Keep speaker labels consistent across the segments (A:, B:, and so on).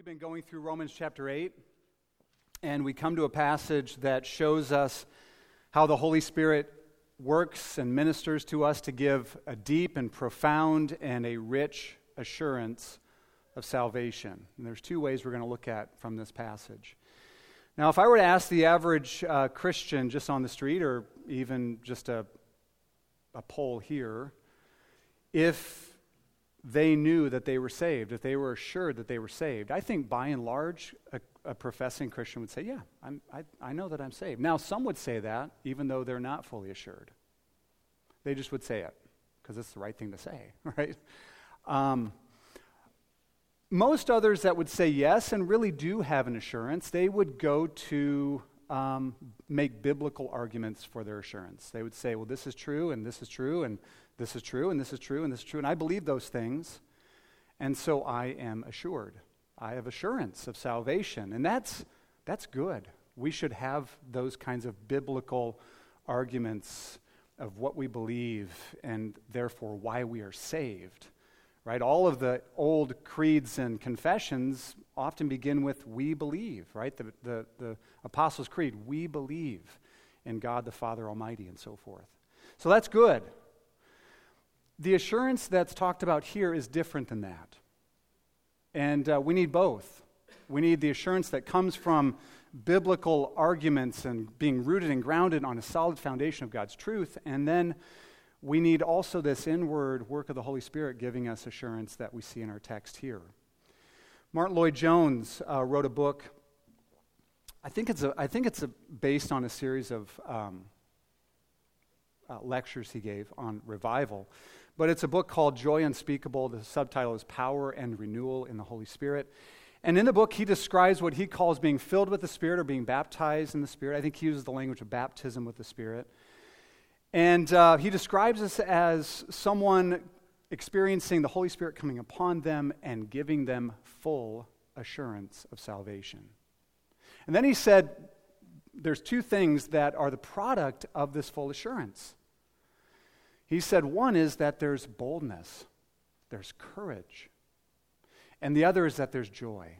A: We've been going through Romans chapter 8, and we come to a passage that shows us how the Holy Spirit works and ministers to us to give a deep and profound and a rich assurance of salvation. And there's two ways we're going to look at from this passage. Now, if I were to ask the average uh, Christian just on the street or even just a, a poll here, if they knew that they were saved, if they were assured that they were saved. I think by and large, a, a professing Christian would say, Yeah, i I know that I'm saved. Now, some would say that even though they're not fully assured. They just would say it because it's the right thing to say, right? Um, most others that would say yes and really do have an assurance, they would go to um, make biblical arguments for their assurance. They would say, well, this is true, and this is true, and this is true, and this is true, and this is true, and I believe those things, and so I am assured. I have assurance of salvation, and that's, that's good. We should have those kinds of biblical arguments of what we believe and therefore why we are saved. Right? All of the old creeds and confessions often begin with we believe, right? The, the, the Apostles' Creed, we believe in God the Father Almighty and so forth. So that's good. The assurance that's talked about here is different than that. And uh, we need both. We need the assurance that comes from biblical arguments and being rooted and grounded on a solid foundation of God's truth. And then we need also this inward work of the Holy Spirit giving us assurance that we see in our text here. Martyn Lloyd-Jones uh, wrote a book. I think it's, a, I think it's a, based on a series of um, uh, lectures he gave on revival. But it's a book called Joy Unspeakable. The subtitle is Power and Renewal in the Holy Spirit. And in the book, he describes what he calls being filled with the Spirit or being baptized in the Spirit. I think he uses the language of baptism with the Spirit. And uh, he describes us as someone experiencing the Holy Spirit coming upon them and giving them full assurance of salvation. And then he said, there's two things that are the product of this full assurance. He said one is that there's boldness, there's courage, and the other is that there's joy.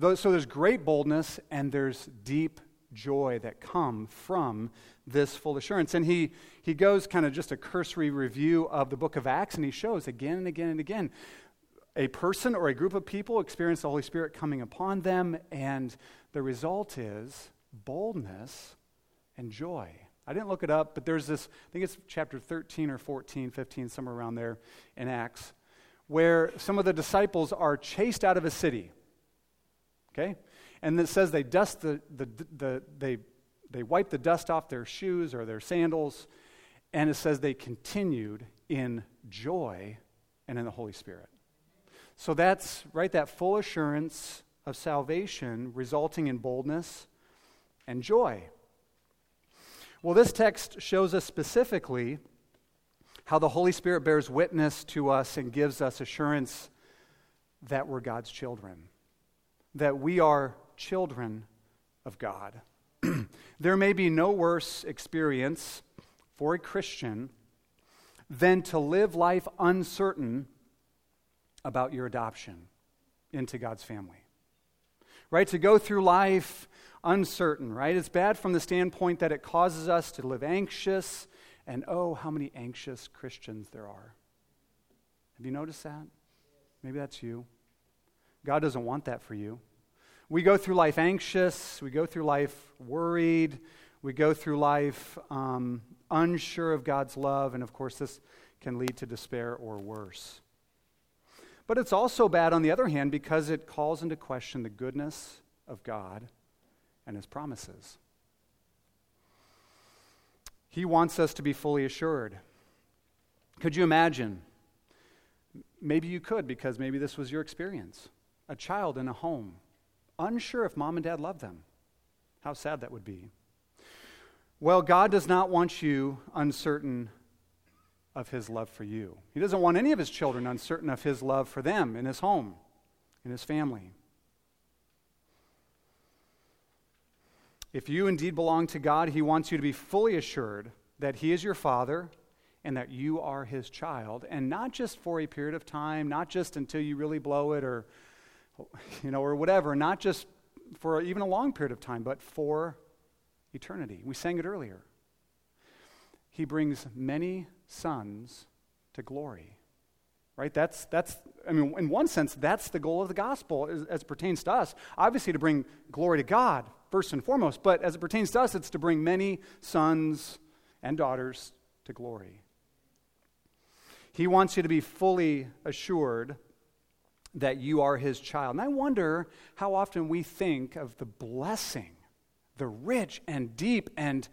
A: So there's great boldness and there's deep joy that come from this full assurance. And he, he goes kind of just a cursory review of the book of Acts, and he shows again and again and again a person or a group of people experience the Holy Spirit coming upon them, and the result is boldness and joy. I didn't look it up, but there's this, I think it's chapter 13 or 14, 15, somewhere around there in Acts, where some of the disciples are chased out of a city. Okay? And it says they dust the, the, the, they, they wipe the dust off their shoes or their sandals, and it says they continued in joy and in the Holy Spirit. So that's, right, that full assurance of salvation resulting in boldness and joy. Well, this text shows us specifically how the Holy Spirit bears witness to us and gives us assurance that we're God's children, that we are children of God. there may be no worse experience for a Christian than to live life uncertain about your adoption into God's family. Right? To go through life uncertain, right? It's bad from the standpoint that it causes us to live anxious, and oh, how many anxious Christians there are. Have you noticed that? Maybe that's you. God doesn't want that for you. We go through life anxious, we go through life worried, we go through life um, unsure of God's love, and of course, this can lead to despair or worse. But it's also bad, on the other hand, because it calls into question the goodness of God and his promises. He wants us to be fully assured. Could you imagine? Maybe you could because maybe this was your experience. A child in a home, unsure if mom and dad love them. How sad that would be. Well, God does not want you uncertain of his love for you. He doesn't want any of his children uncertain of his love for them in his home, in his family. If you indeed belong to God, He wants you to be fully assured that He is your Father and that you are His child, and not just for a period of time, not just until you really blow it or you know, or whatever, not just for even a long period of time, but for eternity. We sang it earlier. He brings many sons to glory. Right? That's, that's, I mean, in one sense, that's the goal of the gospel as, as, pertains to us. Obviously, to bring glory to God, first and foremost, but as it pertains to us, it's to bring many sons and daughters to glory. He wants you to be fully assured that you are his child. And I wonder how often we think of the blessing, the rich and deep and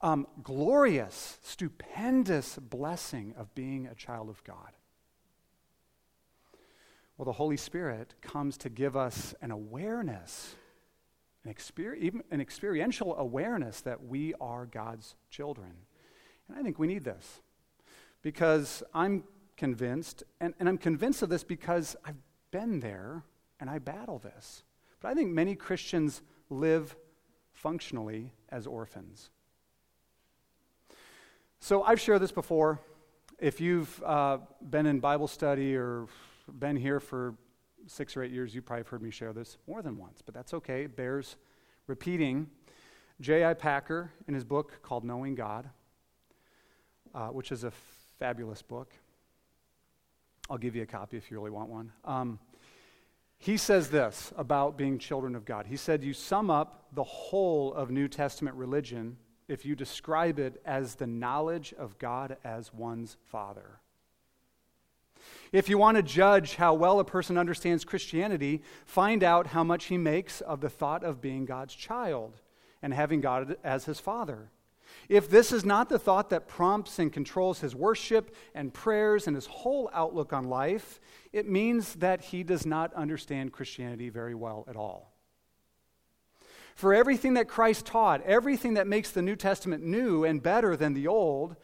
A: um, glorious, stupendous blessing of being a child of God. Well, the Holy Spirit comes to give us an awareness, an, an experiential awareness that we are God's children. And I think we need this because I'm convinced, and, and I'm convinced of this because I've been there and I battle this. But I think many Christians live functionally as orphans. So I've shared this before. If you've uh, been in Bible study or been here for six or eight years, you probably have heard me share this more than once, but that's okay. It bears repeating. J.I. Packer, in his book called Knowing God, uh, which is a fabulous book, I'll give you a copy if you really want one. Um, he says this about being children of God. He said, You sum up the whole of New Testament religion if you describe it as the knowledge of God as one's Father. If you want to judge how well a person understands Christianity, find out how much he makes of the thought of being God's child and having God as his Father. If this is not the thought that prompts and controls his worship and prayers and his whole outlook on life, it means that he does not understand Christianity very well at all. For everything that Christ taught, everything that makes the New Testament new and better than the Old,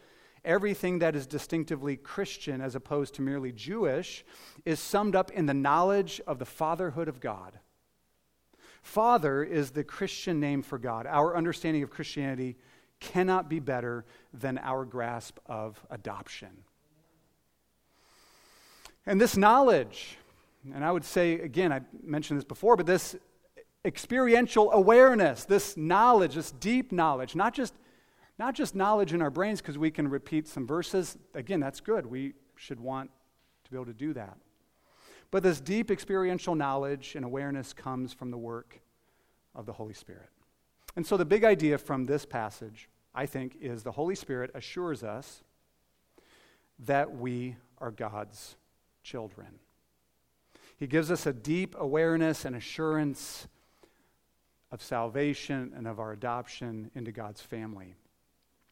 A: everything that is distinctively Christian as opposed to merely Jewish, is summed up in the knowledge of the fatherhood of God. Father is the Christian name for God. Our understanding of Christianity cannot be better than our grasp of adoption. And this knowledge, and I would say, again, I mentioned this before, but this experiential awareness, this knowledge, this deep knowledge, not just, not just knowledge in our brains because we can repeat some verses. Again, that's good. We should want to be able to do that. But this deep experiential knowledge and awareness comes from the work of the Holy Spirit. And so the big idea from this passage, I think, is the Holy Spirit assures us that we are God's children. He gives us a deep awareness and assurance of salvation and of our adoption into God's family.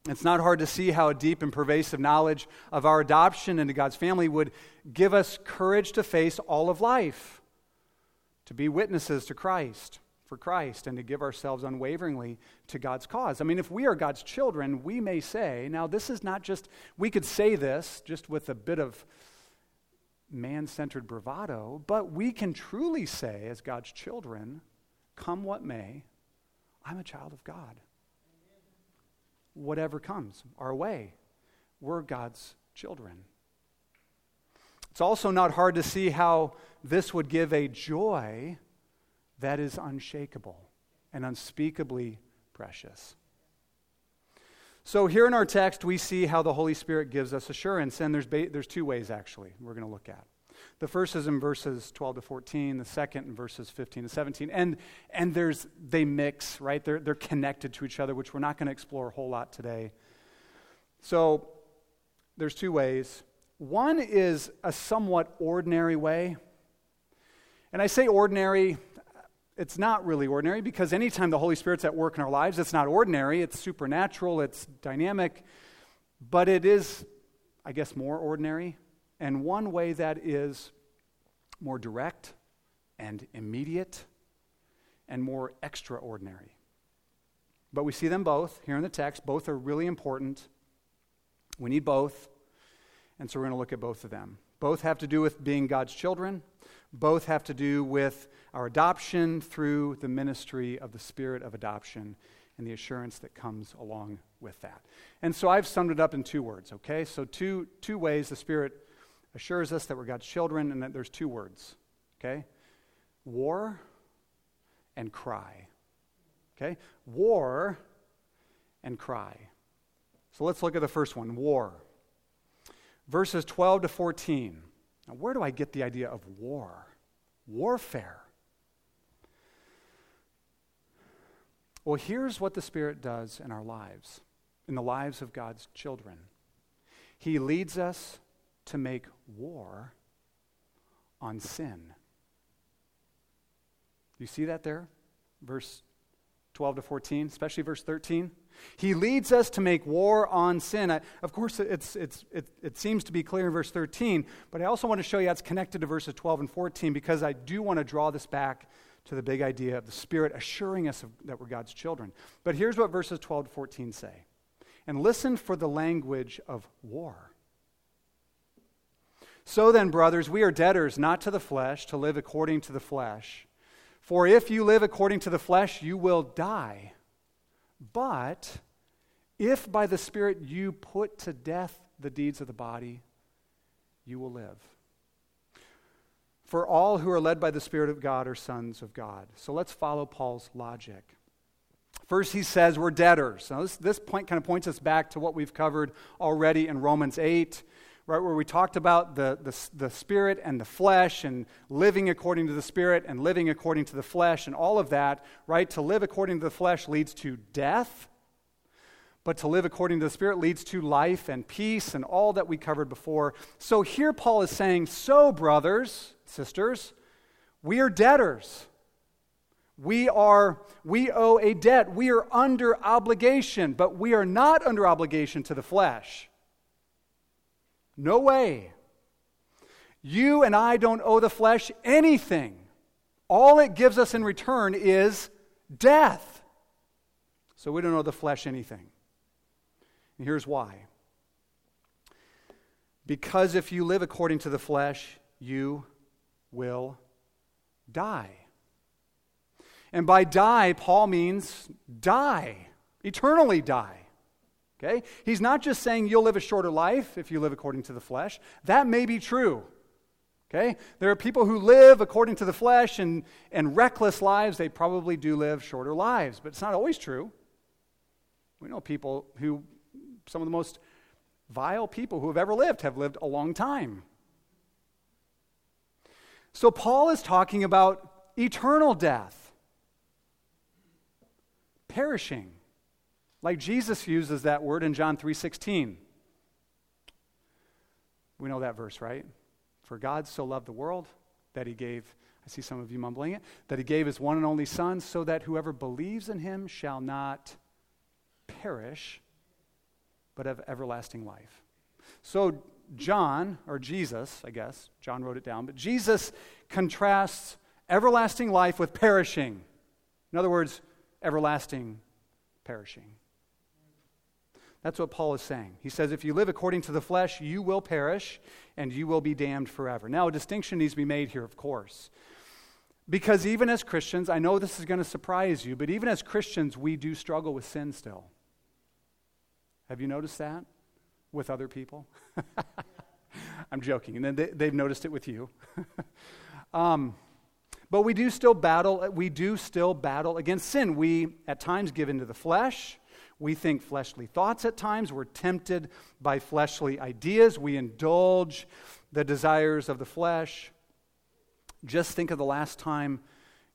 A: It's not hard to see how a deep and pervasive knowledge of our adoption into God's family would give us courage to face all of life, to be witnesses to Christ, for Christ, and to give ourselves unwaveringly to God's cause. I mean, if we are God's children, we may say, now this is not just, we could say this just with a bit of man centered bravado, but we can truly say, as God's children, come what may, I'm a child of God. Whatever comes our way, we're God's children. It's also not hard to see how this would give a joy that is unshakable and unspeakably precious. So, here in our text, we see how the Holy Spirit gives us assurance, and there's, ba- there's two ways actually we're going to look at. The first is in verses 12 to 14, the second in verses 15 to 17. And, and there's, they mix, right? They're, they're connected to each other, which we're not going to explore a whole lot today. So there's two ways. One is a somewhat ordinary way. And I say ordinary, it's not really ordinary because anytime the Holy Spirit's at work in our lives, it's not ordinary, it's supernatural, it's dynamic, but it is, I guess, more ordinary. And one way that is more direct and immediate and more extraordinary. But we see them both here in the text. Both are really important. We need both. And so we're going to look at both of them. Both have to do with being God's children, both have to do with our adoption through the ministry of the Spirit of adoption and the assurance that comes along with that. And so I've summed it up in two words, okay? So, two, two ways the Spirit assures us that we're God's children and that there's two words, okay? war and cry. Okay? War and cry. So let's look at the first one war. Verses 12 to 14. Now, where do I get the idea of war? Warfare. Well, here's what the Spirit does in our lives, in the lives of God's children He leads us to make war on sin. You see that there? Verse 12 to 14, especially verse 13. He leads us to make war on sin. I, of course, it's, it's, it, it seems to be clear in verse 13, but I also want to show you how it's connected to verses 12 and 14 because I do want to draw this back to the big idea of the Spirit assuring us of, that we're God's children. But here's what verses 12 to 14 say. And listen for the language of war. So then, brothers, we are debtors not to the flesh to live according to the flesh. For if you live according to the flesh, you will die. But if by the Spirit you put to death the deeds of the body, you will live. For all who are led by the Spirit of God are sons of God. So let's follow Paul's logic. First, he says we're debtors. Now, this, this point kind of points us back to what we've covered already in Romans 8 right, where we talked about the, the, the spirit and the flesh and living according to the spirit and living according to the flesh and all of that, right? To live according to the flesh leads to death, but to live according to the spirit leads to life and peace and all that we covered before. So here Paul is saying, So, brothers, sisters, we are debtors. We are we owe a debt. We are under obligation, but we are not under obligation to the flesh. No way. You and I don't owe the flesh anything. All it gives us in return is death. So we don't owe the flesh anything. And here's why. Because if you live according to the flesh, you will die. And by die, Paul means die, eternally die. Okay? He's not just saying you'll live a shorter life if you live according to the flesh. That may be true. Okay? There are people who live according to the flesh and, and reckless lives. They probably do live shorter lives, but it's not always true. We know people who, some of the most vile people who have ever lived, have lived a long time. So Paul is talking about eternal death, perishing like Jesus uses that word in John 3:16. We know that verse, right? For God so loved the world that he gave I see some of you mumbling it, that he gave his one and only son so that whoever believes in him shall not perish but have everlasting life. So John, or Jesus, I guess, John wrote it down, but Jesus contrasts everlasting life with perishing. In other words, everlasting perishing. That's what Paul is saying. He says, if you live according to the flesh, you will perish and you will be damned forever. Now, a distinction needs to be made here, of course. Because even as Christians, I know this is going to surprise you, but even as Christians, we do struggle with sin still. Have you noticed that with other people? I'm joking. And then they, have noticed it with you. um, but we do still battle, we do still battle against sin. We at times give into the flesh. We think fleshly thoughts at times. We're tempted by fleshly ideas. We indulge the desires of the flesh. Just think of the last time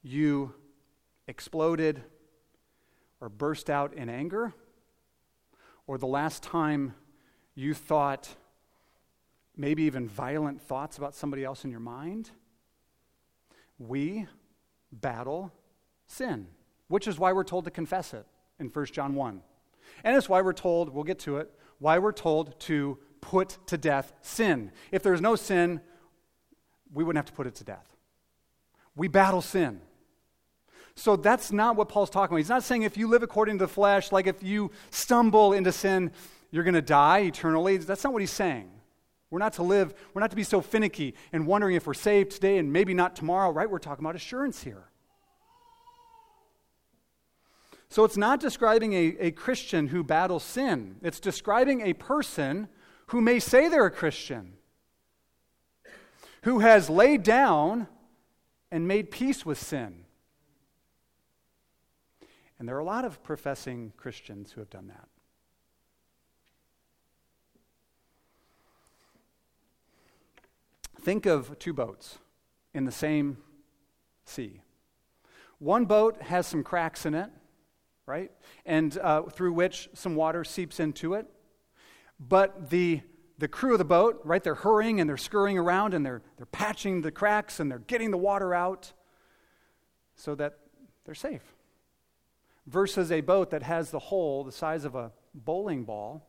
A: you exploded or burst out in anger, or the last time you thought maybe even violent thoughts about somebody else in your mind. We battle sin, which is why we're told to confess it in 1 John 1. And it's why we're told, we'll get to it, why we're told to put to death sin. If there's no sin, we wouldn't have to put it to death. We battle sin. So that's not what Paul's talking about. He's not saying if you live according to the flesh, like if you stumble into sin, you're going to die eternally. That's not what he's saying. We're not to live, we're not to be so finicky and wondering if we're saved today and maybe not tomorrow, right? We're talking about assurance here. So it's not describing a, a Christian who battles sin, it's describing a person who may say they're a Christian, who has laid down and made peace with sin. And there are a lot of professing Christians who have done that. Think of two boats in the same sea. One boat has some cracks in it, right? And uh, through which some water seeps into it. But the, the crew of the boat, right, they're hurrying and they're scurrying around and they're, they're patching the cracks and they're getting the water out so that they're safe. Versus a boat that has the hole the size of a bowling ball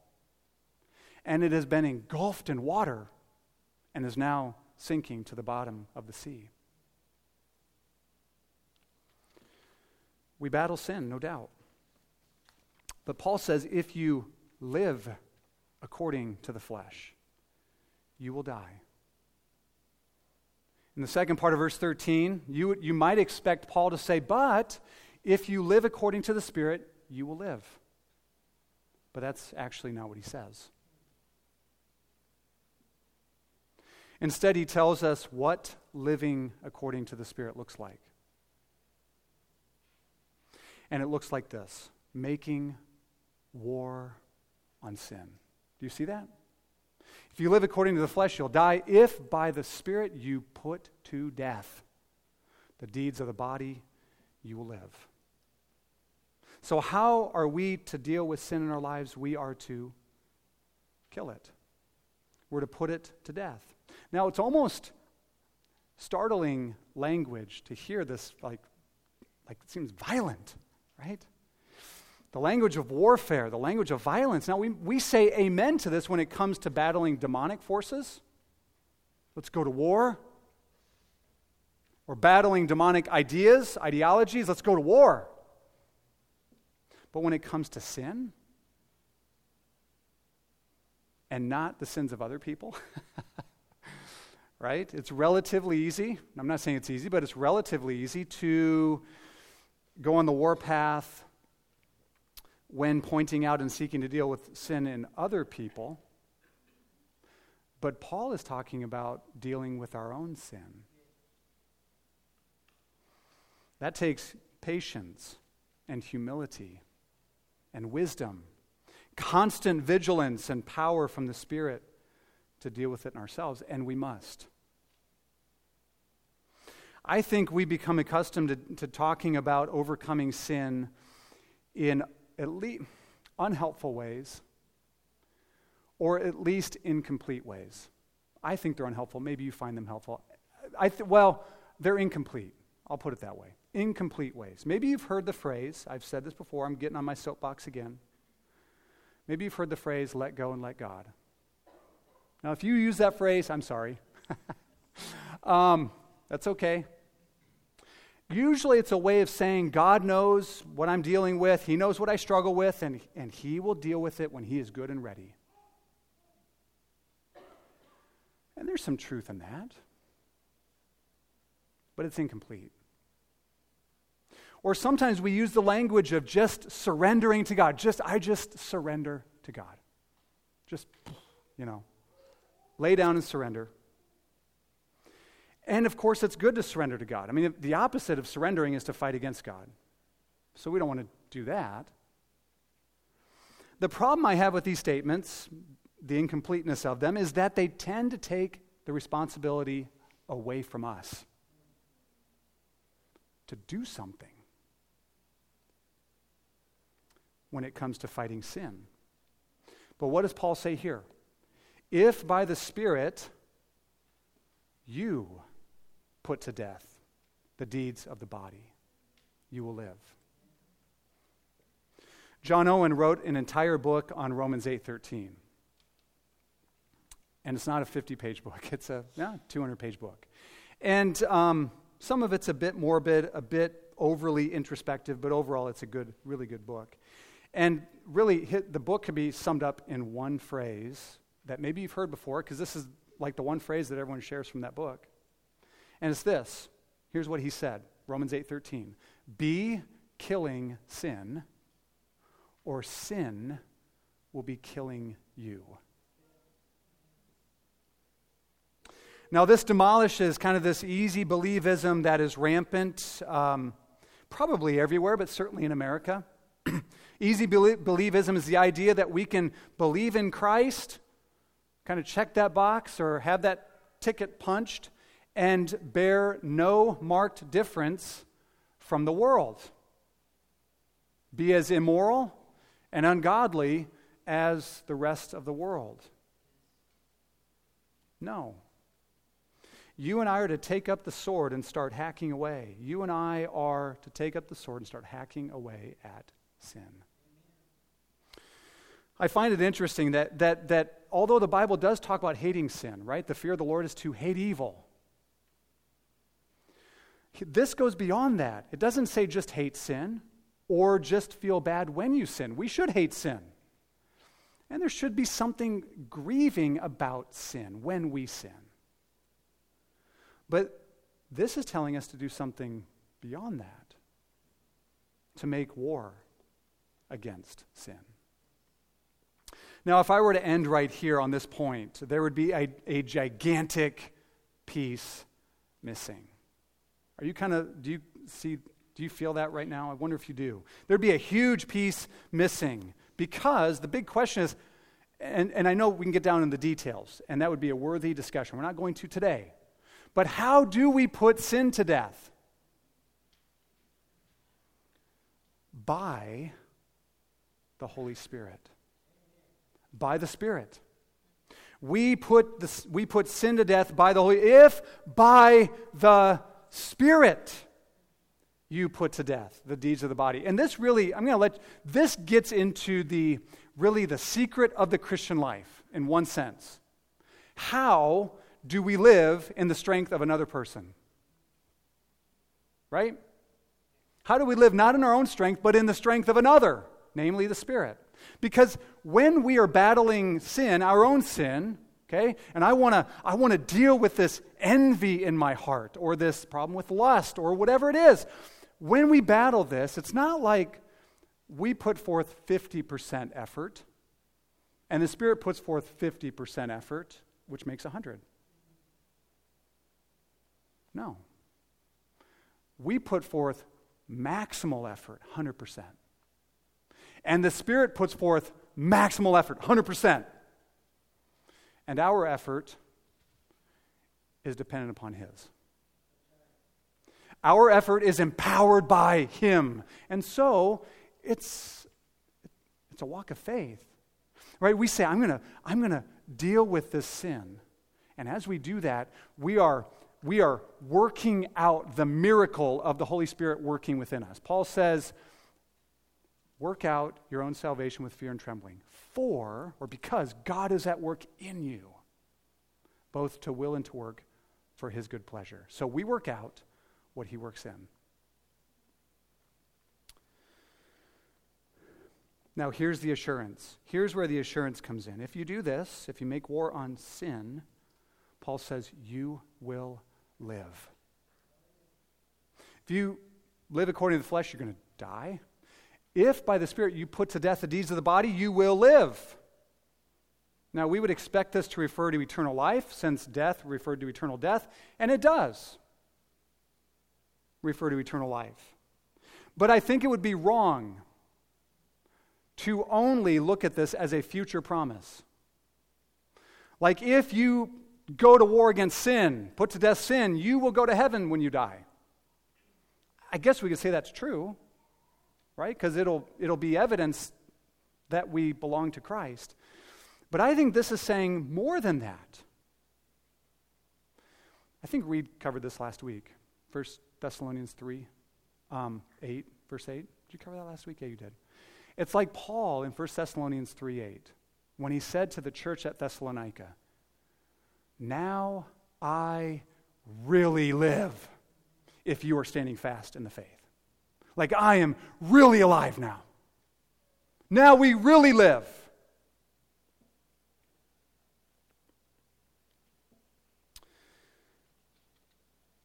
A: and it has been engulfed in water and is now sinking to the bottom of the sea. We battle sin, no doubt. But Paul says if you live according to the flesh, you will die. In the second part of verse 13, you, you might expect Paul to say, But if you live according to the Spirit, you will live. But that's actually not what he says. Instead, he tells us what living according to the Spirit looks like. And it looks like this making war on sin. Do you see that? If you live according to the flesh, you'll die. If by the Spirit you put to death the deeds of the body, you will live. So, how are we to deal with sin in our lives? We are to kill it, we're to put it to death. Now, it's almost startling language to hear this, like, like it seems violent, right? The language of warfare, the language of violence. Now, we, we say amen to this when it comes to battling demonic forces. Let's go to war. Or battling demonic ideas, ideologies, let's go to war. But when it comes to sin, and not the sins of other people, right? It's relatively easy. I'm not saying it's easy, but it's relatively easy to go on the warpath when pointing out and seeking to deal with sin in other people. But Paul is talking about dealing with our own sin. That takes patience and humility and wisdom, constant vigilance and power from the Spirit to deal with it in ourselves, and we must. I think we become accustomed to, to talking about overcoming sin in at least unhelpful ways or at least incomplete ways. I think they're unhelpful. Maybe you find them helpful. I th- well, they're incomplete. I'll put it that way. Incomplete ways. Maybe you've heard the phrase, I've said this before, I'm getting on my soapbox again. Maybe you've heard the phrase, let go and let God. Now, if you use that phrase, I'm sorry. um, that's okay. Usually it's a way of saying God knows what I'm dealing with, He knows what I struggle with, and, and He will deal with it when He is good and ready. And there's some truth in that, but it's incomplete. Or sometimes we use the language of just surrendering to God. Just, I just surrender to God. Just, you know, lay down and surrender. And of course, it's good to surrender to God. I mean, the opposite of surrendering is to fight against God. So we don't want to do that. The problem I have with these statements, the incompleteness of them, is that they tend to take the responsibility away from us to do something when it comes to fighting sin. But what does Paul say here? If by the Spirit you put to death the deeds of the body, you will live. John Owen wrote an entire book on Romans 8:13. And it's not a 50-page book. It's a yeah, 200-page book. And um, some of it's a bit morbid, a bit overly introspective, but overall it's a good, really good book. And really, the book can be summed up in one phrase that maybe you've heard before, because this is like the one phrase that everyone shares from that book. And it's this. Here's what he said Romans 8:13. Be killing sin, or sin will be killing you. Now, this demolishes kind of this easy believism that is rampant, um, probably everywhere, but certainly in America. easy believism is the idea that we can believe in Christ, kind of check that box or have that ticket punched, and bear no marked difference from the world. Be as immoral and ungodly as the rest of the world. No. You and I are to take up the sword and start hacking away. You and I are to take up the sword and start hacking away at sin. I find it interesting that, that, that although the Bible does talk about hating sin, right? The fear of the Lord is to hate evil. This goes beyond that. It doesn't say just hate sin or just feel bad when you sin. We should hate sin. And there should be something grieving about sin when we sin. But this is telling us to do something beyond that to make war against sin. Now, if I were to end right here on this point, there would be a, a gigantic piece missing. Are you kind of, do you see, do you feel that right now? I wonder if you do. There'd be a huge piece missing because the big question is, and, and I know we can get down in the details, and that would be a worthy discussion. We're not going to today. But how do we put sin to death? By the Holy Spirit. By the Spirit. We put, the, we put sin to death by the Holy if by the Spirit you put to death the deeds of the body. And this really, I'm going to let, this gets into the, really the secret of the Christian life in one sense. How do we live in the strength of another person? Right? How do we live not in our own strength, but in the strength of another, namely the Spirit? Because when we are battling sin, our own sin, okay, and I want to I want to deal with this envy in my heart or this problem with lust or whatever it is, when we battle this, it's not like we put forth 50% effort and the Spirit puts forth 50% effort, which makes 100. No. We put forth maximal effort, 100%. And the Spirit puts forth maximal effort, 100%. And our effort is dependent upon His. Our effort is empowered by Him. And so it's, it's a walk of faith. Right? We say, I'm going to I'm going to deal with this sin. And as we do that, we are we are working out the miracle of the Holy Spirit working within us. Paul says, work out your own salvation with fear and trembling. For, or because, God is at work in you, both to will and to work for his good pleasure. So we work out what he works in. Now, here's the assurance. Here's where the assurance comes in. If you do this, if you make war on sin, Paul says, you will live. If you live according to the flesh, you're going to die. If by the Spirit you put to death the deeds of the body, you will live. Now, we would expect this to refer to eternal life, since death referred to eternal death, and it does refer to eternal life. But I think it would be wrong to only look at this as a future promise. Like if you go to war against sin, put to death sin, you will go to heaven when you die. I guess we could say that's true, right? Because it'll, it'll be evidence that we belong to Christ. But I think this is saying more than that. I think Reed covered this last week. First Thessalonians 3, um, 8, verse 8. Did you cover that last week? Yeah, you did. It's like Paul in 1 Thessalonians 3, 8, when he said to the church at Thessalonica, now I really live if you are standing fast in the faith. Like I am really alive now. Now we really live.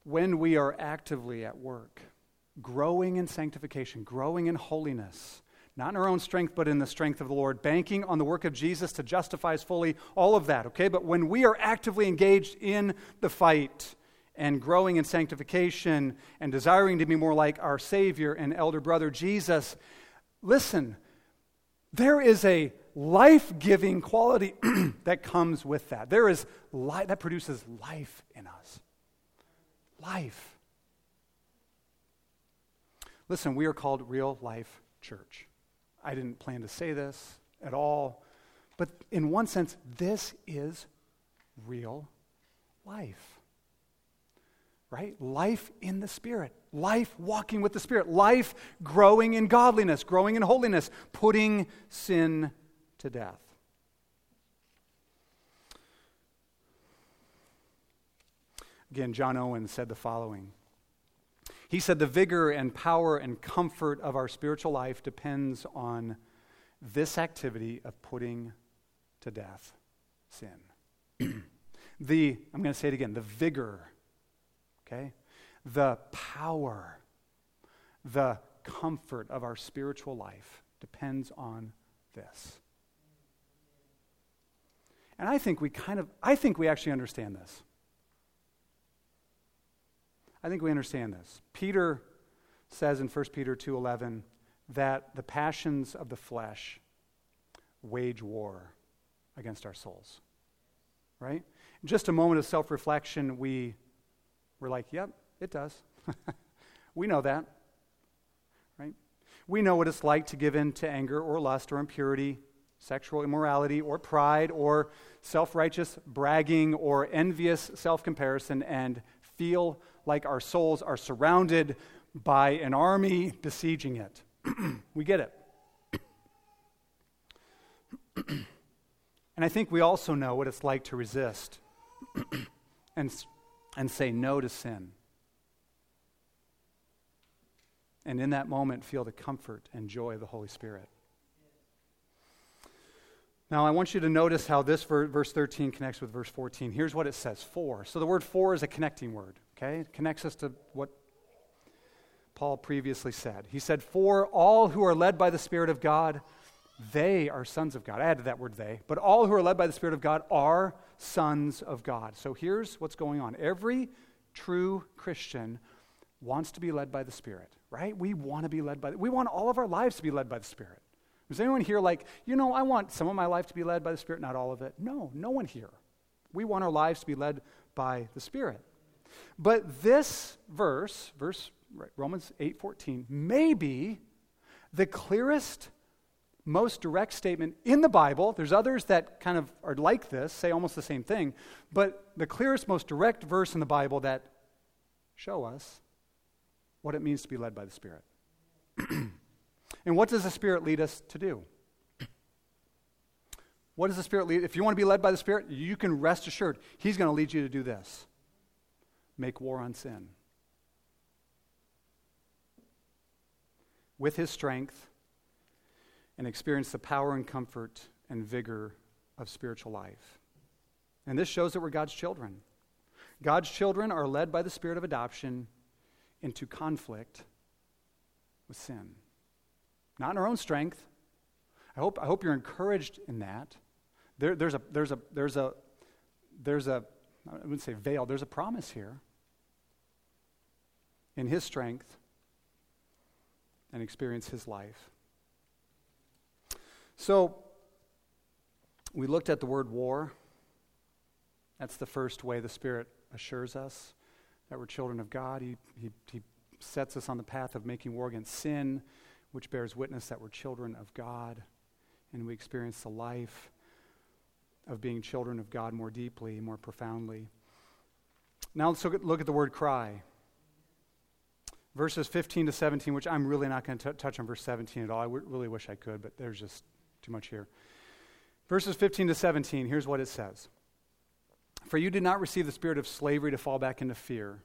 A: When we are actively at work, growing in sanctification, growing in holiness, not in our own strength, but in the strength of the Lord, banking on the work of Jesus to justify us fully, all of that, okay? But when we are actively engaged in the fight and growing in sanctification and desiring to be more like our Savior and elder brother Jesus, listen, there is a life giving quality that comes with that. There is life that produces life in us. Life. Listen, we are called real life church. I didn't plan to say this at all, but in one sense, this is real life. Right? Life in the Spirit, life walking with the Spirit, life growing in godliness, growing in holiness, putting sin to death. Again, John Owen said the following. He said, The vigor and power and comfort of our spiritual life depends on this activity of putting to death sin. the, I'm going to say it again, the vigor, okay? The power, the comfort of our spiritual life depends on this. And I think we kind of, I think we actually understand this. I think we understand this. Peter says in 1 Peter 2:11 that the passions of the flesh wage war against our souls. Right? In just a moment of self-reflection, we were like, "Yep, it does." we know that. Right? We know what it's like to give in to anger or lust or impurity sexual immorality or pride or self righteous bragging or envious self comparison and feel like our souls are surrounded by an army besieging it. we get it. and I think we also know what it's like to resist and, and say no to sin. And in that moment, feel the comfort and joy of the Holy Spirit. Now, I want you to notice how this verse 13 connects with verse 14. Here's what it says for. So, the word for is a connecting word, okay? It connects us to what Paul previously said. He said, For all who are led by the Spirit of God, they are sons of God. I added that word they, but all who are led by the Spirit of God are sons of God. So, here's what's going on every true Christian wants to be led by the Spirit, right? We want to be led by, the, we want all of our lives to be led by the Spirit. Is anyone here like, you know, I want some of my life to be led by the Spirit, not all of it? No, no one here. We want our lives to be led by the Spirit. But this verse, verse Romans 8:14, may be the clearest, most direct statement in the Bible. There's others that kind of are like this, say almost the same thing, but the clearest, most direct verse in the Bible that show us what it means to be led by the Spirit. And what does the Spirit lead us to do? What does the Spirit lead? If you want to be led by the Spirit, you can rest assured He's going to lead you to do this make war on sin. With His strength and experience the power and comfort and vigor of spiritual life. And this shows that we're God's children. God's children are led by the Spirit of adoption into conflict with sin not in our own strength. I hope, I hope you're encouraged in that. There, there's, a, there's, a, there's, a, there's a, I wouldn't say veil, there's a promise here in His strength and experience His life. So, we looked at the word war. That's the first way the Spirit assures us that we're children of God. He, he, he sets us on the path of making war against sin which bears witness that we're children of God and we experience the life of being children of God more deeply, more profoundly. Now let's look at, look at the word cry. Verses 15 to 17, which I'm really not going to touch on verse 17 at all. I w- really wish I could, but there's just too much here. Verses 15 to 17, here's what it says For you did not receive the spirit of slavery to fall back into fear,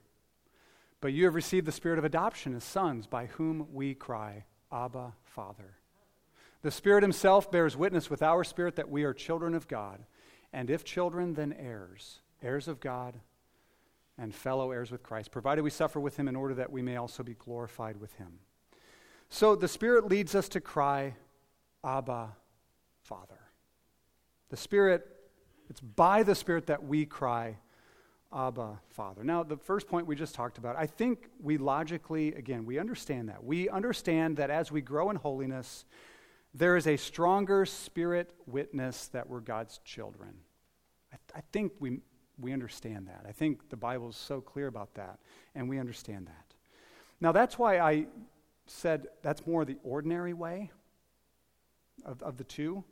A: but you have received the spirit of adoption as sons, by whom we cry, Abba, Father. The Spirit Himself bears witness with our spirit that we are children of God, and if children, then heirs, heirs of God and fellow heirs with Christ, provided we suffer with Him in order that we may also be glorified with Him. So the Spirit leads us to cry, Abba, Father. The Spirit, it's by the Spirit that we cry, Abba, Father. Now, the first point we just talked about, I think we logically, again, we understand that. We understand that as we grow in holiness, there is a stronger spirit witness that we're God's children. I, th- I think we, we understand that. I think the Bible is so clear about that, and we understand that. Now, that's why I said that's more the ordinary way of, of the two.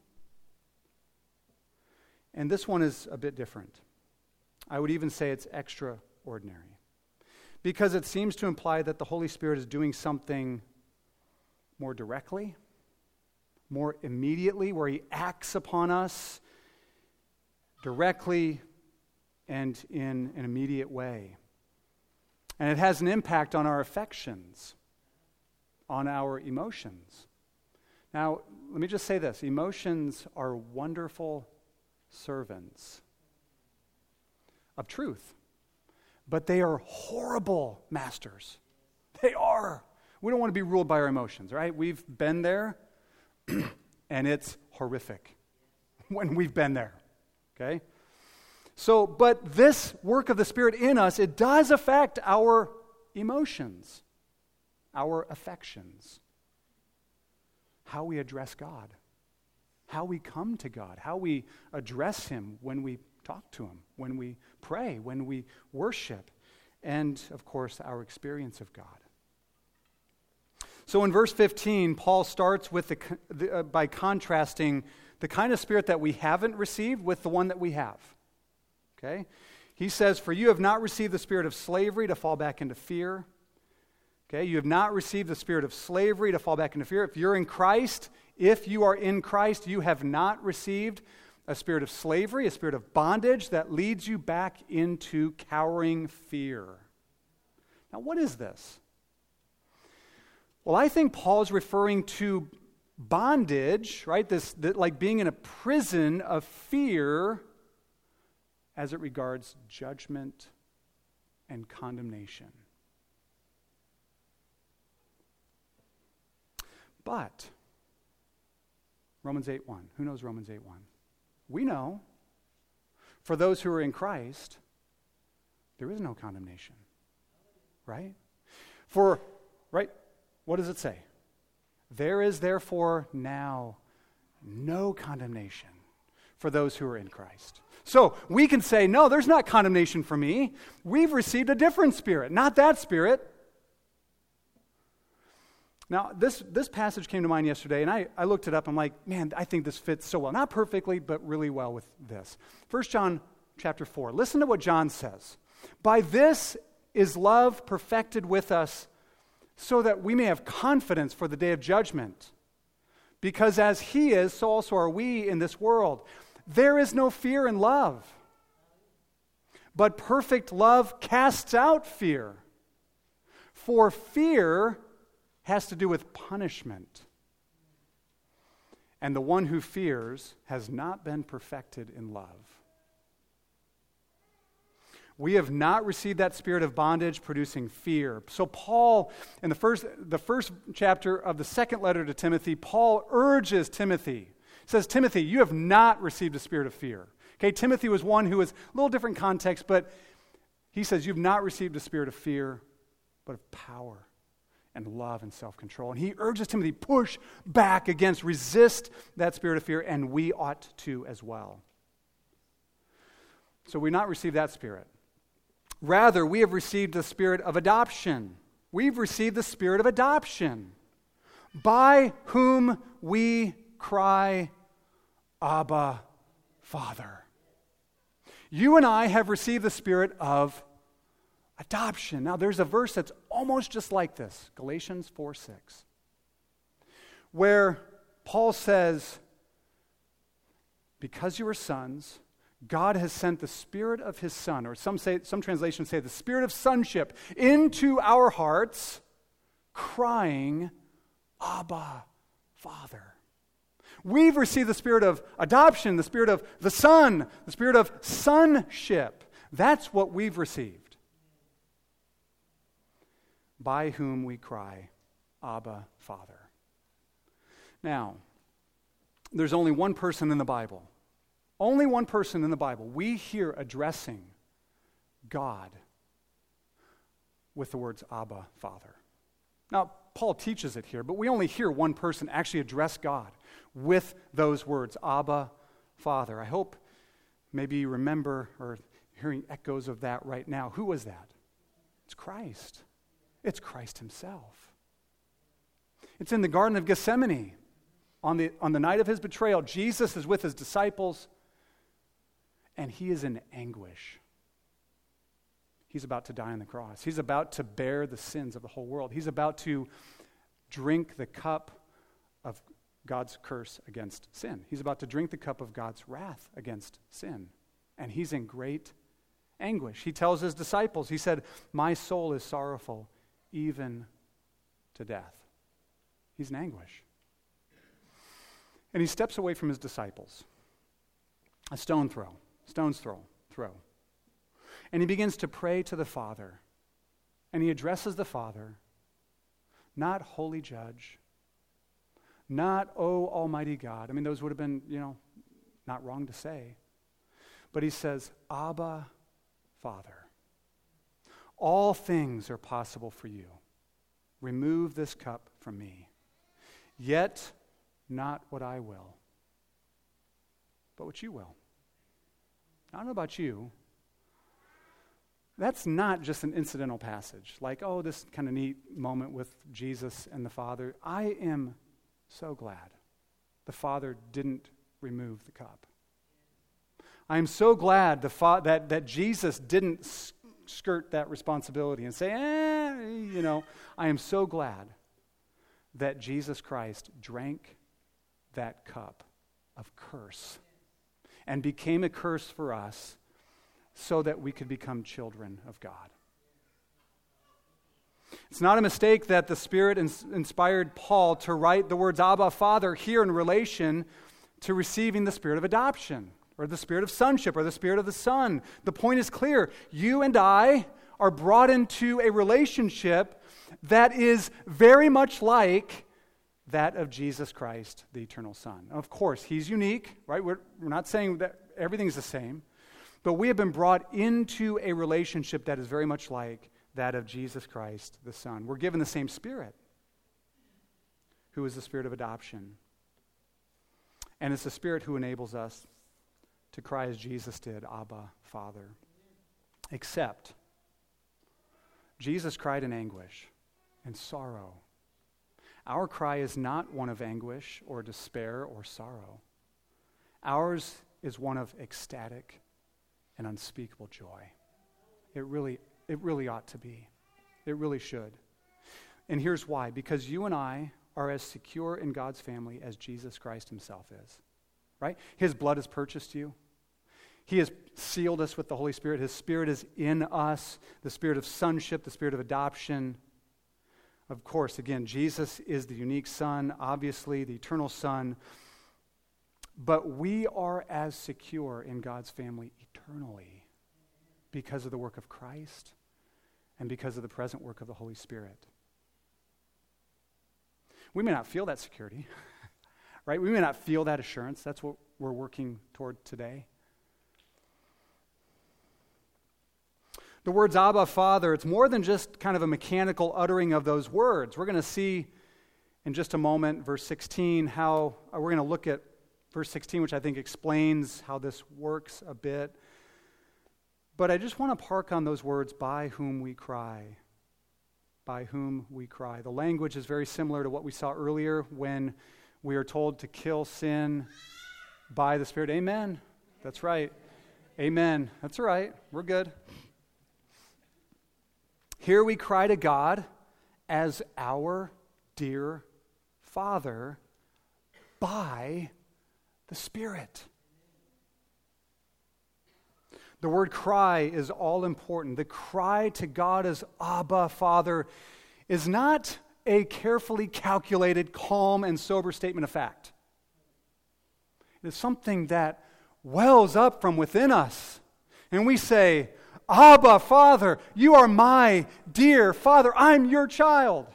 A: And this one is a bit different. I would even say it's extraordinary. Because it seems to imply that the Holy Spirit is doing something more directly, more immediately, where He acts upon us directly and in an immediate way. And it has an impact on our affections, on our emotions. Now, let me just say this emotions are wonderful servants of truth, but they are horrible masters. They are. We don't want to be ruled by our emotions, right? We've been there, and it's horrific when we've been there, okay? So, but this work of the Spirit in us, it does affect our emotions, our affections, how we address God, how we come to God, how we address Him when we talk to Him, when we pray, when we worship, and of course, our experience of God. So in verse 15, Paul starts with the, the, uh, by contrasting the kind of spirit that we haven't received with the one that we have. Okay? He says, For you have not received the spirit of slavery to fall back into fear. Okay? You have not received the spirit of slavery to fall back into fear. If you're in Christ, if you are in Christ, you have not received a spirit of slavery, a spirit of bondage that leads you back into cowering fear. Now, what is this? Well, I think Paul is referring to bondage, right? This, like being in a prison of fear as it regards judgment and condemnation. But, Romans 8 1. Who knows Romans 8 1? We know for those who are in Christ, there is no condemnation. Right? For, right? What does it say? There is therefore now no condemnation for those who are in Christ. So we can say, no, there's not condemnation for me. We've received a different spirit, not that spirit. Now, this, this passage came to mind yesterday, and I, I looked it up. I'm like, man, I think this fits so well. Not perfectly, but really well with this. 1 John chapter 4. Listen to what John says. By this is love perfected with us, so that we may have confidence for the day of judgment. Because as he is, so also are we in this world. There is no fear in love. But perfect love casts out fear. For fear has to do with punishment. And the one who fears has not been perfected in love. We have not received that spirit of bondage producing fear. So, Paul, in the first, the first chapter of the second letter to Timothy, Paul urges Timothy says, Timothy, you have not received a spirit of fear. Okay, Timothy was one who was a little different context, but he says, You've not received a spirit of fear, but of power and love and self control. And he urges Timothy, push back against, resist that spirit of fear, and we ought to as well. So we not receive that spirit. Rather, we have received the spirit of adoption. We've received the spirit of adoption, by whom we cry, Abba, Father. You and I have received the spirit of adoption. Now, there's a verse that's almost just like this Galatians 4 6, where Paul says, Because you are sons, God has sent the spirit of his son, or some, say, some translations say the spirit of sonship, into our hearts, crying, Abba, Father. We've received the spirit of adoption, the spirit of the Son, the spirit of sonship. That's what we've received. By whom we cry, Abba, Father. Now, there's only one person in the Bible, only one person in the Bible we hear addressing God with the words Abba, Father. Now, Paul teaches it here, but we only hear one person actually address God with those words Abba, Father. I hope maybe you remember or hearing echoes of that right now. Who was that? It's Christ. It's Christ Himself. It's in the Garden of Gethsemane. On the, on the night of his betrayal, Jesus is with his disciples, and he is in anguish. He's about to die on the cross. He's about to bear the sins of the whole world. He's about to drink the cup of God's curse against sin. He's about to drink the cup of God's wrath against sin. And he's in great anguish. He tells his disciples, He said, My soul is sorrowful, even to death. He's in anguish. And he steps away from his disciples. A stone throw, stone's throw, throw. And he begins to pray to the Father. And he addresses the Father, not holy judge, not, oh, Almighty God. I mean, those would have been, you know, not wrong to say. But he says, Abba, Father. All things are possible for you. Remove this cup from me. Yet, not what I will, but what you will. I don't know about you. That's not just an incidental passage, like, oh, this kind of neat moment with Jesus and the Father. I am so glad the Father didn't remove the cup. I am so glad the fa- that, that Jesus didn't skirt that responsibility and say, eh, you know, I am so glad that Jesus Christ drank that cup of curse and became a curse for us so that we could become children of God. It's not a mistake that the Spirit ins- inspired Paul to write the words Abba, Father, here in relation to receiving the Spirit of adoption, or the Spirit of sonship, or the Spirit of the Son. The point is clear. You and I are brought into a relationship that is very much like that of Jesus Christ, the eternal Son. Of course, he's unique, right? We're, we're not saying that everything's the same, but we have been brought into a relationship that is very much like that of Jesus Christ, the Son. We're given the same Spirit, who is the Spirit of adoption. And it's the Spirit who enables us to cry as Jesus did, Abba, Father. Except, Jesus cried in anguish and sorrow our cry is not one of anguish or despair or sorrow. Ours is one of ecstatic and unspeakable joy. It really, it really ought to be. It really should. And here's why because you and I are as secure in God's family as Jesus Christ himself is. Right? His blood has purchased you. He has sealed us with the Holy Spirit. His Spirit is in us, the Spirit of sonship, the Spirit of adoption. Of course, again, Jesus is the unique Son, obviously, the eternal Son. But we are as secure in God's family eternally because of the work of Christ and because of the present work of the Holy Spirit. We may not feel that security, right? We may not feel that assurance. That's what we're working toward today. The words Abba, Father, it's more than just kind of a mechanical uttering of those words. We're going to see in just a moment, verse 16, how uh, we're going to look at verse 16, which I think explains how this works a bit. But I just want to park on those words, by whom we cry. By whom we cry. The language is very similar to what we saw earlier when we are told to kill sin by the Spirit. Amen. That's right. Amen. That's right. We're good. Here we cry to God as our dear Father by the Spirit. The word cry is all important. The cry to God as Abba, Father, is not a carefully calculated, calm, and sober statement of fact. It is something that wells up from within us. And we say, Abba, Father, you are my dear Father. I'm your child.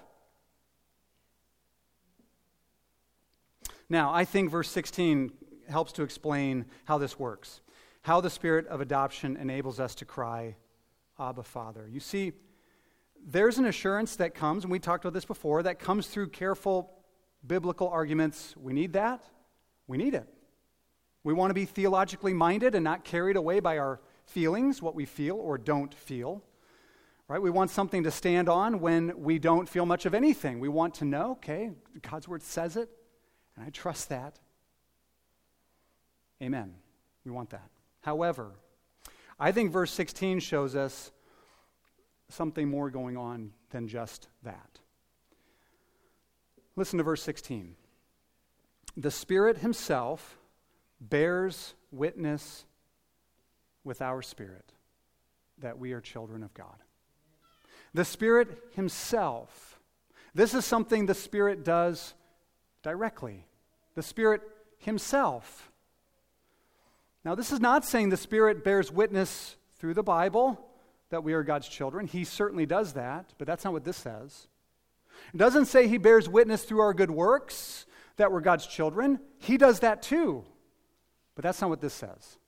A: Now, I think verse 16 helps to explain how this works, how the spirit of adoption enables us to cry, Abba, Father. You see, there's an assurance that comes, and we talked about this before, that comes through careful biblical arguments. We need that. We need it. We want to be theologically minded and not carried away by our feelings, what we feel or don't feel. Right? We want something to stand on when we don't feel much of anything. We want to know, okay, God's word says it, and I trust that. Amen. We want that. However, I think verse 16 shows us something more going on than just that. Listen to verse 16. The Spirit Himself bears witness with our spirit that we are children of God. The Spirit Himself, this is something the Spirit does directly. The Spirit Himself. Now, this is not saying the Spirit bears witness through the Bible that we are God's children. He certainly does that, but that's not what this says. It doesn't say He bears witness through our good works that we're God's children. He does that too, but that's not what this says.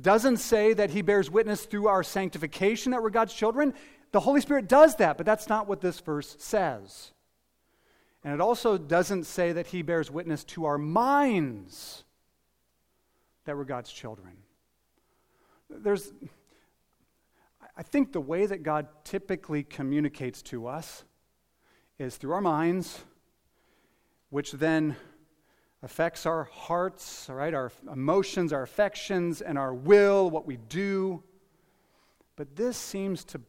A: Doesn't say that He bears witness through our sanctification that we're God's children. The Holy Spirit does that, but that's not what this verse says. And it also doesn't say that he bears witness to our minds that we're God's children. There's, I think the way that God typically communicates to us is through our minds, which then affects our hearts, right, our emotions, our affections, and our will, what we do. But this seems to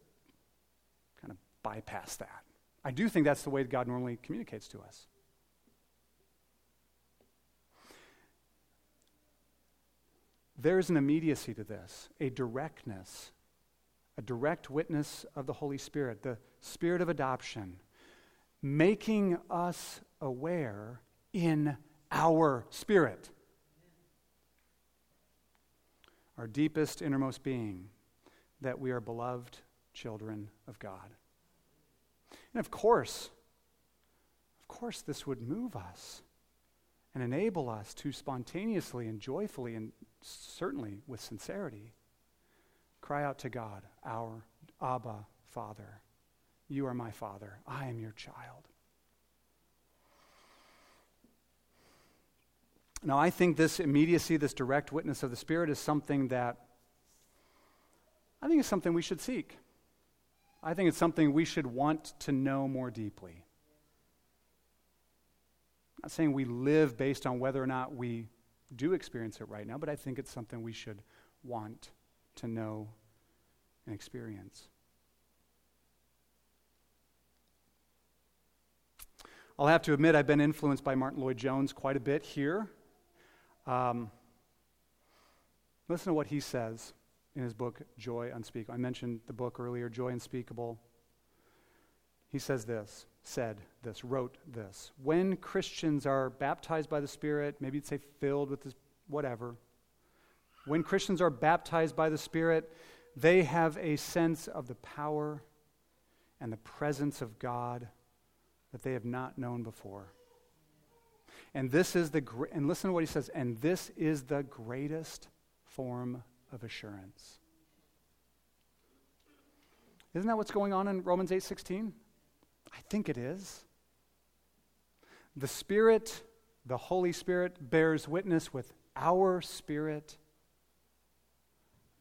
A: kind of bypass that. I do think that's the way God normally communicates to us. There's an immediacy to this, a directness, a direct witness of the Holy Spirit, the Spirit of adoption, making us aware in our spirit, our deepest, innermost being, that we are beloved children of God. And of course, of course, this would move us and enable us to spontaneously and joyfully and certainly with sincerity cry out to God, our Abba Father. You are my Father. I am your child. Now, I think this immediacy, this direct witness of the Spirit, is something that I think is something we should seek. I think it's something we should want to know more deeply. I'm not saying we live based on whether or not we do experience it right now, but I think it's something we should want to know and experience. I'll have to admit, I've been influenced by Martyn Lloyd-Jones quite a bit here. Um, listen to what he says in his book, Joy Unspeakable. I mentioned the book earlier, Joy Unspeakable. He says this, said this, wrote this. When Christians are baptized by the Spirit, maybe you'd say filled with this, whatever. When Christians are baptized by the Spirit, they have a sense of the power and the presence of God that they have not known before. And this is the and listen to what he says, and this is the greatest form of assurance. Isn't that what's going on in Romans 8:16? I think it is. The Spirit, the Holy Spirit bears witness with our spirit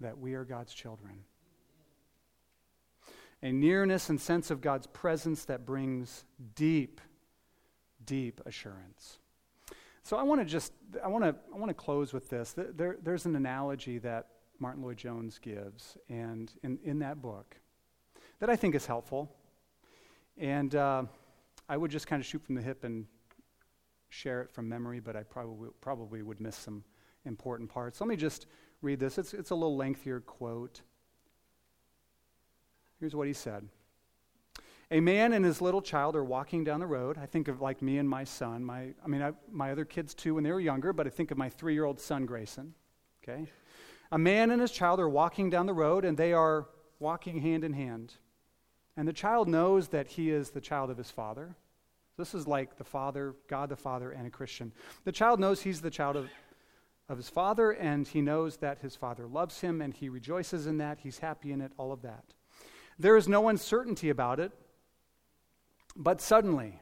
A: that we are God's children. A nearness and sense of God's presence that brings deep, deep assurance. So I want to just I want to I want to close with this. There, there's an analogy that Martyn Lloyd-Jones gives, and in, in that book, that I think is helpful. And uh, I would just kind of shoot from the hip and share it from memory, but I probably, probably would miss some important parts. Let me just read this. It's, it's a little lengthier quote. Here's what he said A man and his little child are walking down the road. I think of like me and my son. My, I mean, I, my other kids too when they were younger, but I think of my three year old son, Grayson. Okay? A man and his child are walking down the road, and they are walking hand in hand. And the child knows that he is the child of his father. This is like the Father, God the Father, and a Christian. The child knows he's the child of, of his father, and he knows that his father loves him, and he rejoices in that. He's happy in it, all of that. There is no uncertainty about it, but suddenly,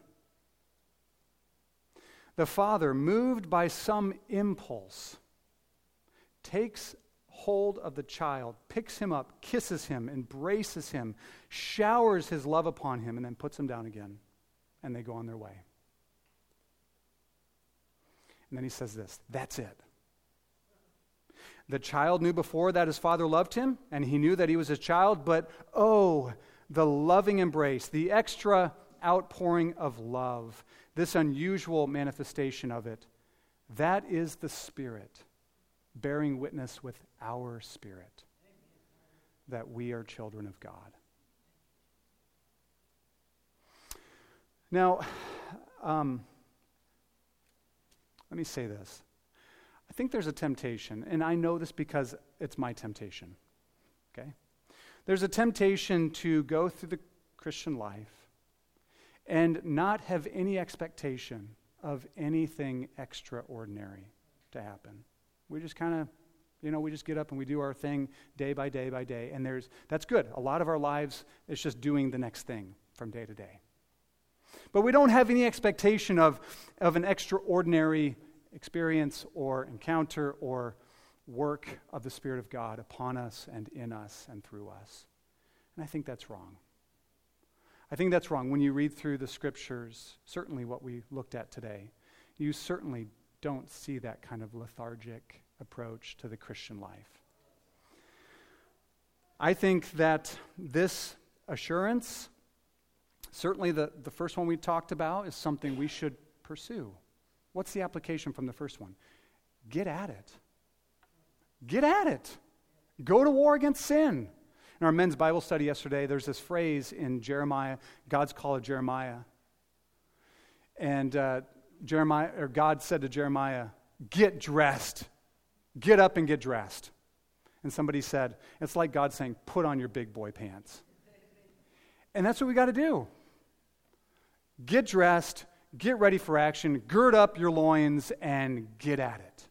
A: the father, moved by some impulse, takes hold of the child, picks him up, kisses him, embraces him, showers his love upon him, and then puts him down again. And they go on their way. And then he says this that's it. The child knew before that his father loved him, and he knew that he was his child, but oh, the loving embrace, the extra outpouring of love, this unusual manifestation of it, that is the Spirit bearing witness with our spirit that we are children of God. Now, um, let me say this. I think there's a temptation, and I know this because it's my temptation. Okay? There's a temptation to go through the Christian life and not have any expectation of anything extraordinary to happen. We just kind of, you know, we just get up and we do our thing day by day by day. And there's, that's good. A lot of our lives is just doing the next thing from day to day. But we don't have any expectation of, of an extraordinary experience or encounter or work of the Spirit of God upon us and in us and through us. And I think that's wrong. I think that's wrong. When you read through the scriptures, certainly what we looked at today, you certainly don't see that kind of lethargic approach to the Christian life. I think that this assurance, certainly the, the first one we talked about, is something we should pursue. What's the application from the first one? Get at it. Get at it. Go to war against sin. In our men's Bible study yesterday, there's this phrase in Jeremiah, God's call of Jeremiah. And uh, Jeremiah, or God said to Jeremiah, Get dressed. Get up and get dressed. And somebody said, It's like God saying, Put on your big boy pants. And that's what we got to do. Get dressed, get ready for action, gird up your loins, and get at it.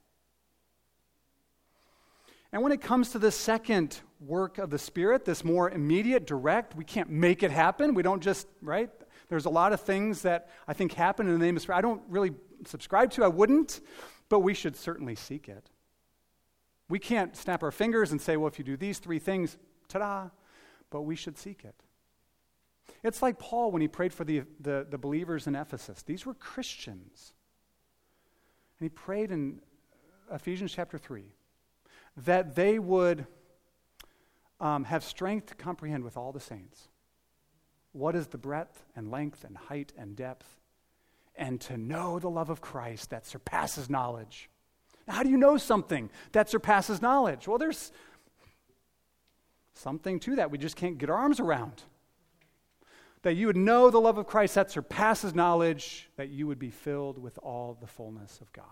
A: And when it comes to the second work of the Spirit, this more immediate, direct, we can't make it happen. We don't just, right? There's a lot of things that I think happen in the name of Spirit. I don't really subscribe to, I wouldn't, but we should certainly seek it. We can't snap our fingers and say, well, if you do these three things, ta da, but we should seek it. It's like Paul when he prayed for the, the, the believers in Ephesus. These were Christians. And he prayed in Ephesians chapter 3 that they would um, have strength to comprehend with all the saints what is the breadth and length and height and depth, and to know the love of Christ that surpasses knowledge. Now, how do you know something that surpasses knowledge? Well, there's something to that we just can't get our arms around. That you would know the love of Christ that surpasses knowledge, that you would be filled with all the fullness of God.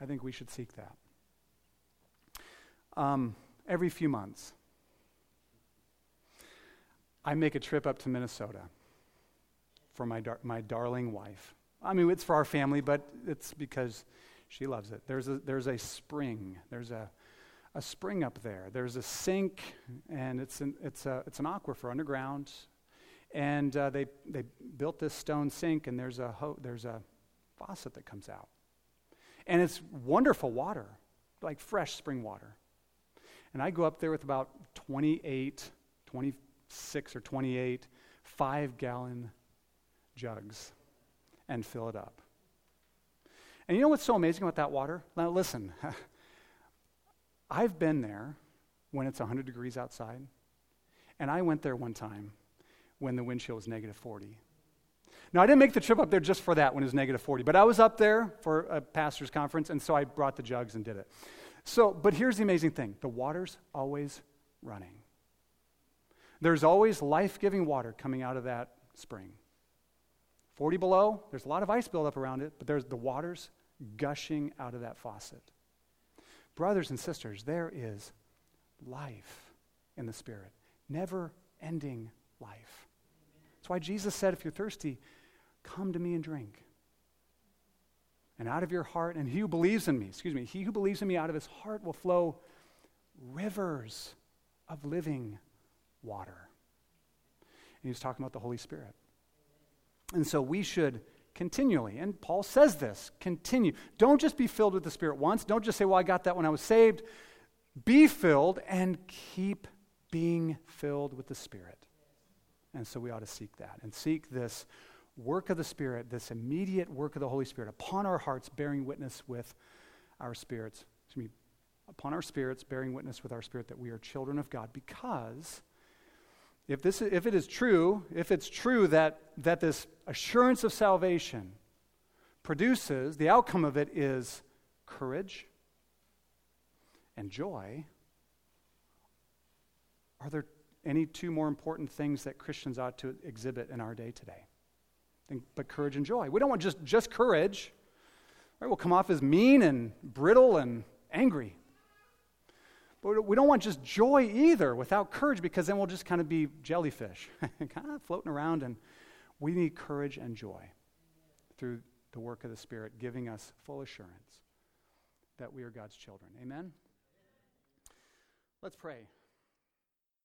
A: I think we should seek that. Um, every few months, I make a trip up to Minnesota for my, dar- my darling wife. I mean, it's for our family, but it's because she loves it. There's a, there's a spring. There's a, a spring up there. There's a sink, and it's an, it's a, it's an aquifer underground. And uh, they, they built this stone sink, and there's a, ho- there's a faucet that comes out. And it's wonderful water, like fresh spring water. And I go up there with about 28, 20, six or 28 five gallon jugs and fill it up. And you know what's so amazing about that water? Now, listen, I've been there when it's 100 degrees outside, and I went there one time when the wind chill was negative 40. Now, I didn't make the trip up there just for that when it was negative 40, but I was up there for a pastor's conference, and so I brought the jugs and did it. So, but here's the amazing thing the water's always running. There's always life giving water coming out of that spring. 40 below, there's a lot of ice buildup around it, but there's the water's gushing out of that faucet. Brothers and sisters, there is life in the Spirit, never ending life. That's why Jesus said, if you're thirsty, come to me and drink. And out of your heart, and he who believes in me, excuse me, he who believes in me out of his heart will flow rivers of living water. And he's talking about the Holy Spirit. And so we should continually, and Paul says this continue. Don't just be filled with the Spirit once. Don't just say, well, I got that when I was saved. Be filled and keep being filled with the Spirit. And so we ought to seek that and seek this work of the Spirit, this immediate work of the Holy Spirit upon our hearts, bearing witness with our spirits. Excuse me, upon our spirits, bearing witness with our spirit that we are children of God. Because if, this, if it is true, if it's true that, that this assurance of salvation produces, the outcome of it is courage and joy, are there any two more important things that Christians ought to exhibit in our day today? But courage and joy. We don't want just, just courage. Right? We'll come off as mean and brittle and angry. But we don't want just joy either without courage because then we'll just kind of be jellyfish, kind of floating around. And we need courage and joy through the work of the Spirit, giving us full assurance that we are God's children. Amen? Let's pray.